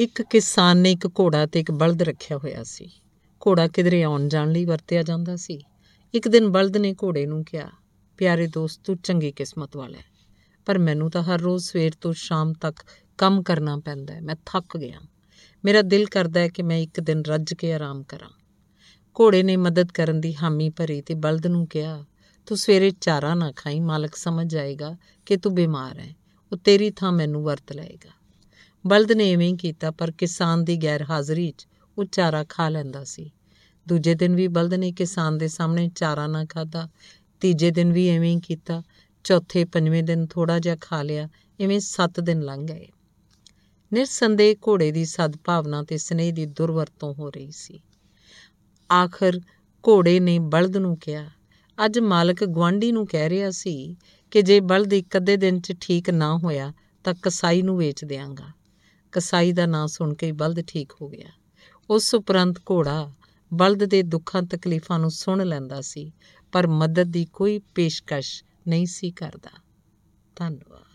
ਇੱਕ ਕਿਸਾਨ ਨੇ ਇੱਕ ਘੋੜਾ ਤੇ ਇੱਕ ਬਲਦ ਰੱਖਿਆ ਹੋਇਆ ਸੀ। ਘੋੜਾ ਕਿਧਰੇ ਆਉਣ ਜਾਣ ਲਈ ਵਰਤਿਆ ਜਾਂਦਾ ਸੀ। ਇੱਕ ਦਿਨ ਬਲਦ ਨੇ ਘੋੜੇ ਨੂੰ ਕਿਹਾ, ਪਿਆਰੇ ਦੋਸਤ, ਤੂੰ ਚੰਗੀ ਕਿਸਮਤ ਵਾਲਾ ਹੈ, ਪਰ ਮੈਨੂੰ ਤਾਂ ਹਰ ਰੋਜ਼ ਸਵੇਰ ਤੋਂ ਸ਼ਾਮ ਤੱਕ ਕੰਮ ਕਰਨਾ ਪੈਂਦਾ ਹੈ। ਮੈਂ ਥੱਕ ਗਿਆ ਮੇਰਾ ਦਿਲ ਕਰਦਾ ਹੈ ਕਿ ਮੈਂ ਇੱਕ ਦਿਨ ਰੱਜ ਕੇ ਆਰਾਮ ਕਰਾਂ। ਘੋੜੇ ਨੇ ਮਦਦ ਕਰਨ ਦੀ ਹਾਮੀ ਭਰੀ ਤੇ ਬਲਦ ਨੂੰ ਕਿਹਾ, ਤੂੰ ਸਵੇਰੇ ਚਾਰਾ ਨਾ ਖਾਈ, ਮਾਲਕ ਸਮਝ ਜਾਏਗਾ ਕਿ ਤੂੰ ਬਿਮਾਰ ਹੈ। ਉਹ ਤੇਰੀ ਥਾਂ ਮੈਨੂੰ ਵਰਤ ਲਏਗਾ। ਬਲਦ ਨੇ ਐਵੇਂ ਹੀ ਕੀਤਾ, ਪਰ ਕਿਸਾਨ ਦੀ ਗੈਰ ਹਾਜ਼ਰੀ 'ਚ ਉਹ ਚਾਰਾ ਖਾ ਲੈਂਦਾ ਸੀ। ਦੂਜੇ ਦਿਨ ਵੀ ਬਲਦ ਨੇ ਕਿਸਾਨ ਦੇ ਸਾਹਮਣੇ ਚਾਰਾ ਨਾ ਖਾਦਾ ਤੀਜੇ ਦਿਨ ਵੀ ਐਵੇਂ ਹੀ ਕੀਤਾ। ਚੌਥੇ, ਪੰਜਵੇਂ ਦਿਨ ਥੋੜਾ ਜਿਹਾ ਖਾ ਲਿਆ। ਐਵੇਂ 7 ਦਿਨ ਲੰਘ ਗਏ। ਨਿਰਸੰਦੇਹ ਘੋੜੇ ਦੀ ਸਦਭਾਵਨਾ ਤੇ ਸਨੇਹ ਦੀ ਦੁਰਵਰਤੋਂ ਹੋ ਰਹੀ ਸੀ। ਆਖਰ ਘੋੜੇ ਨੇ ਬਲਦ ਨੂੰ ਕਿਹਾ, ਅੱਜ ਮਾਲਕ ਗਵਾਂਢੀ ਨੂੰ ਕਹਿ ਰਿਹਾ ਸੀ ਕਿ ਜੇ ਬਲਦ ਇੱਕ ਅੱਧੇ ਦਿਨ 'ਚ ਠੀਕ ਨਾ ਹੋਇਆ, ਤਾਂ ਕਸਾਈ ਨੂੰ ਵੇਚ ਦੇਵਾਂਗਾ ਕਸਾਈ ਦਾ ਨਾਂ ਸੁਣ ਕੇ ਬਲਦ ਠੀਕ ਹੋ ਗਿਆ। ਉਸ ਉਪਰੰਤ ਘੋੜਾ ਬਲਦ ਦੇ ਦੁੱਖਾਂ, ਤਕਲੀਫਾਂ ਨੂੰ ਸੁਣ ਲੈਂਦਾ ਸੀ, ਪਰ ਮਦਦ ਦੀ ਕੋਈ ਪੇਸ਼ਕਸ਼ ਨਹੀਂ ਸੀ ਕਰਦਾ। ਧੰਨਵਾਦ।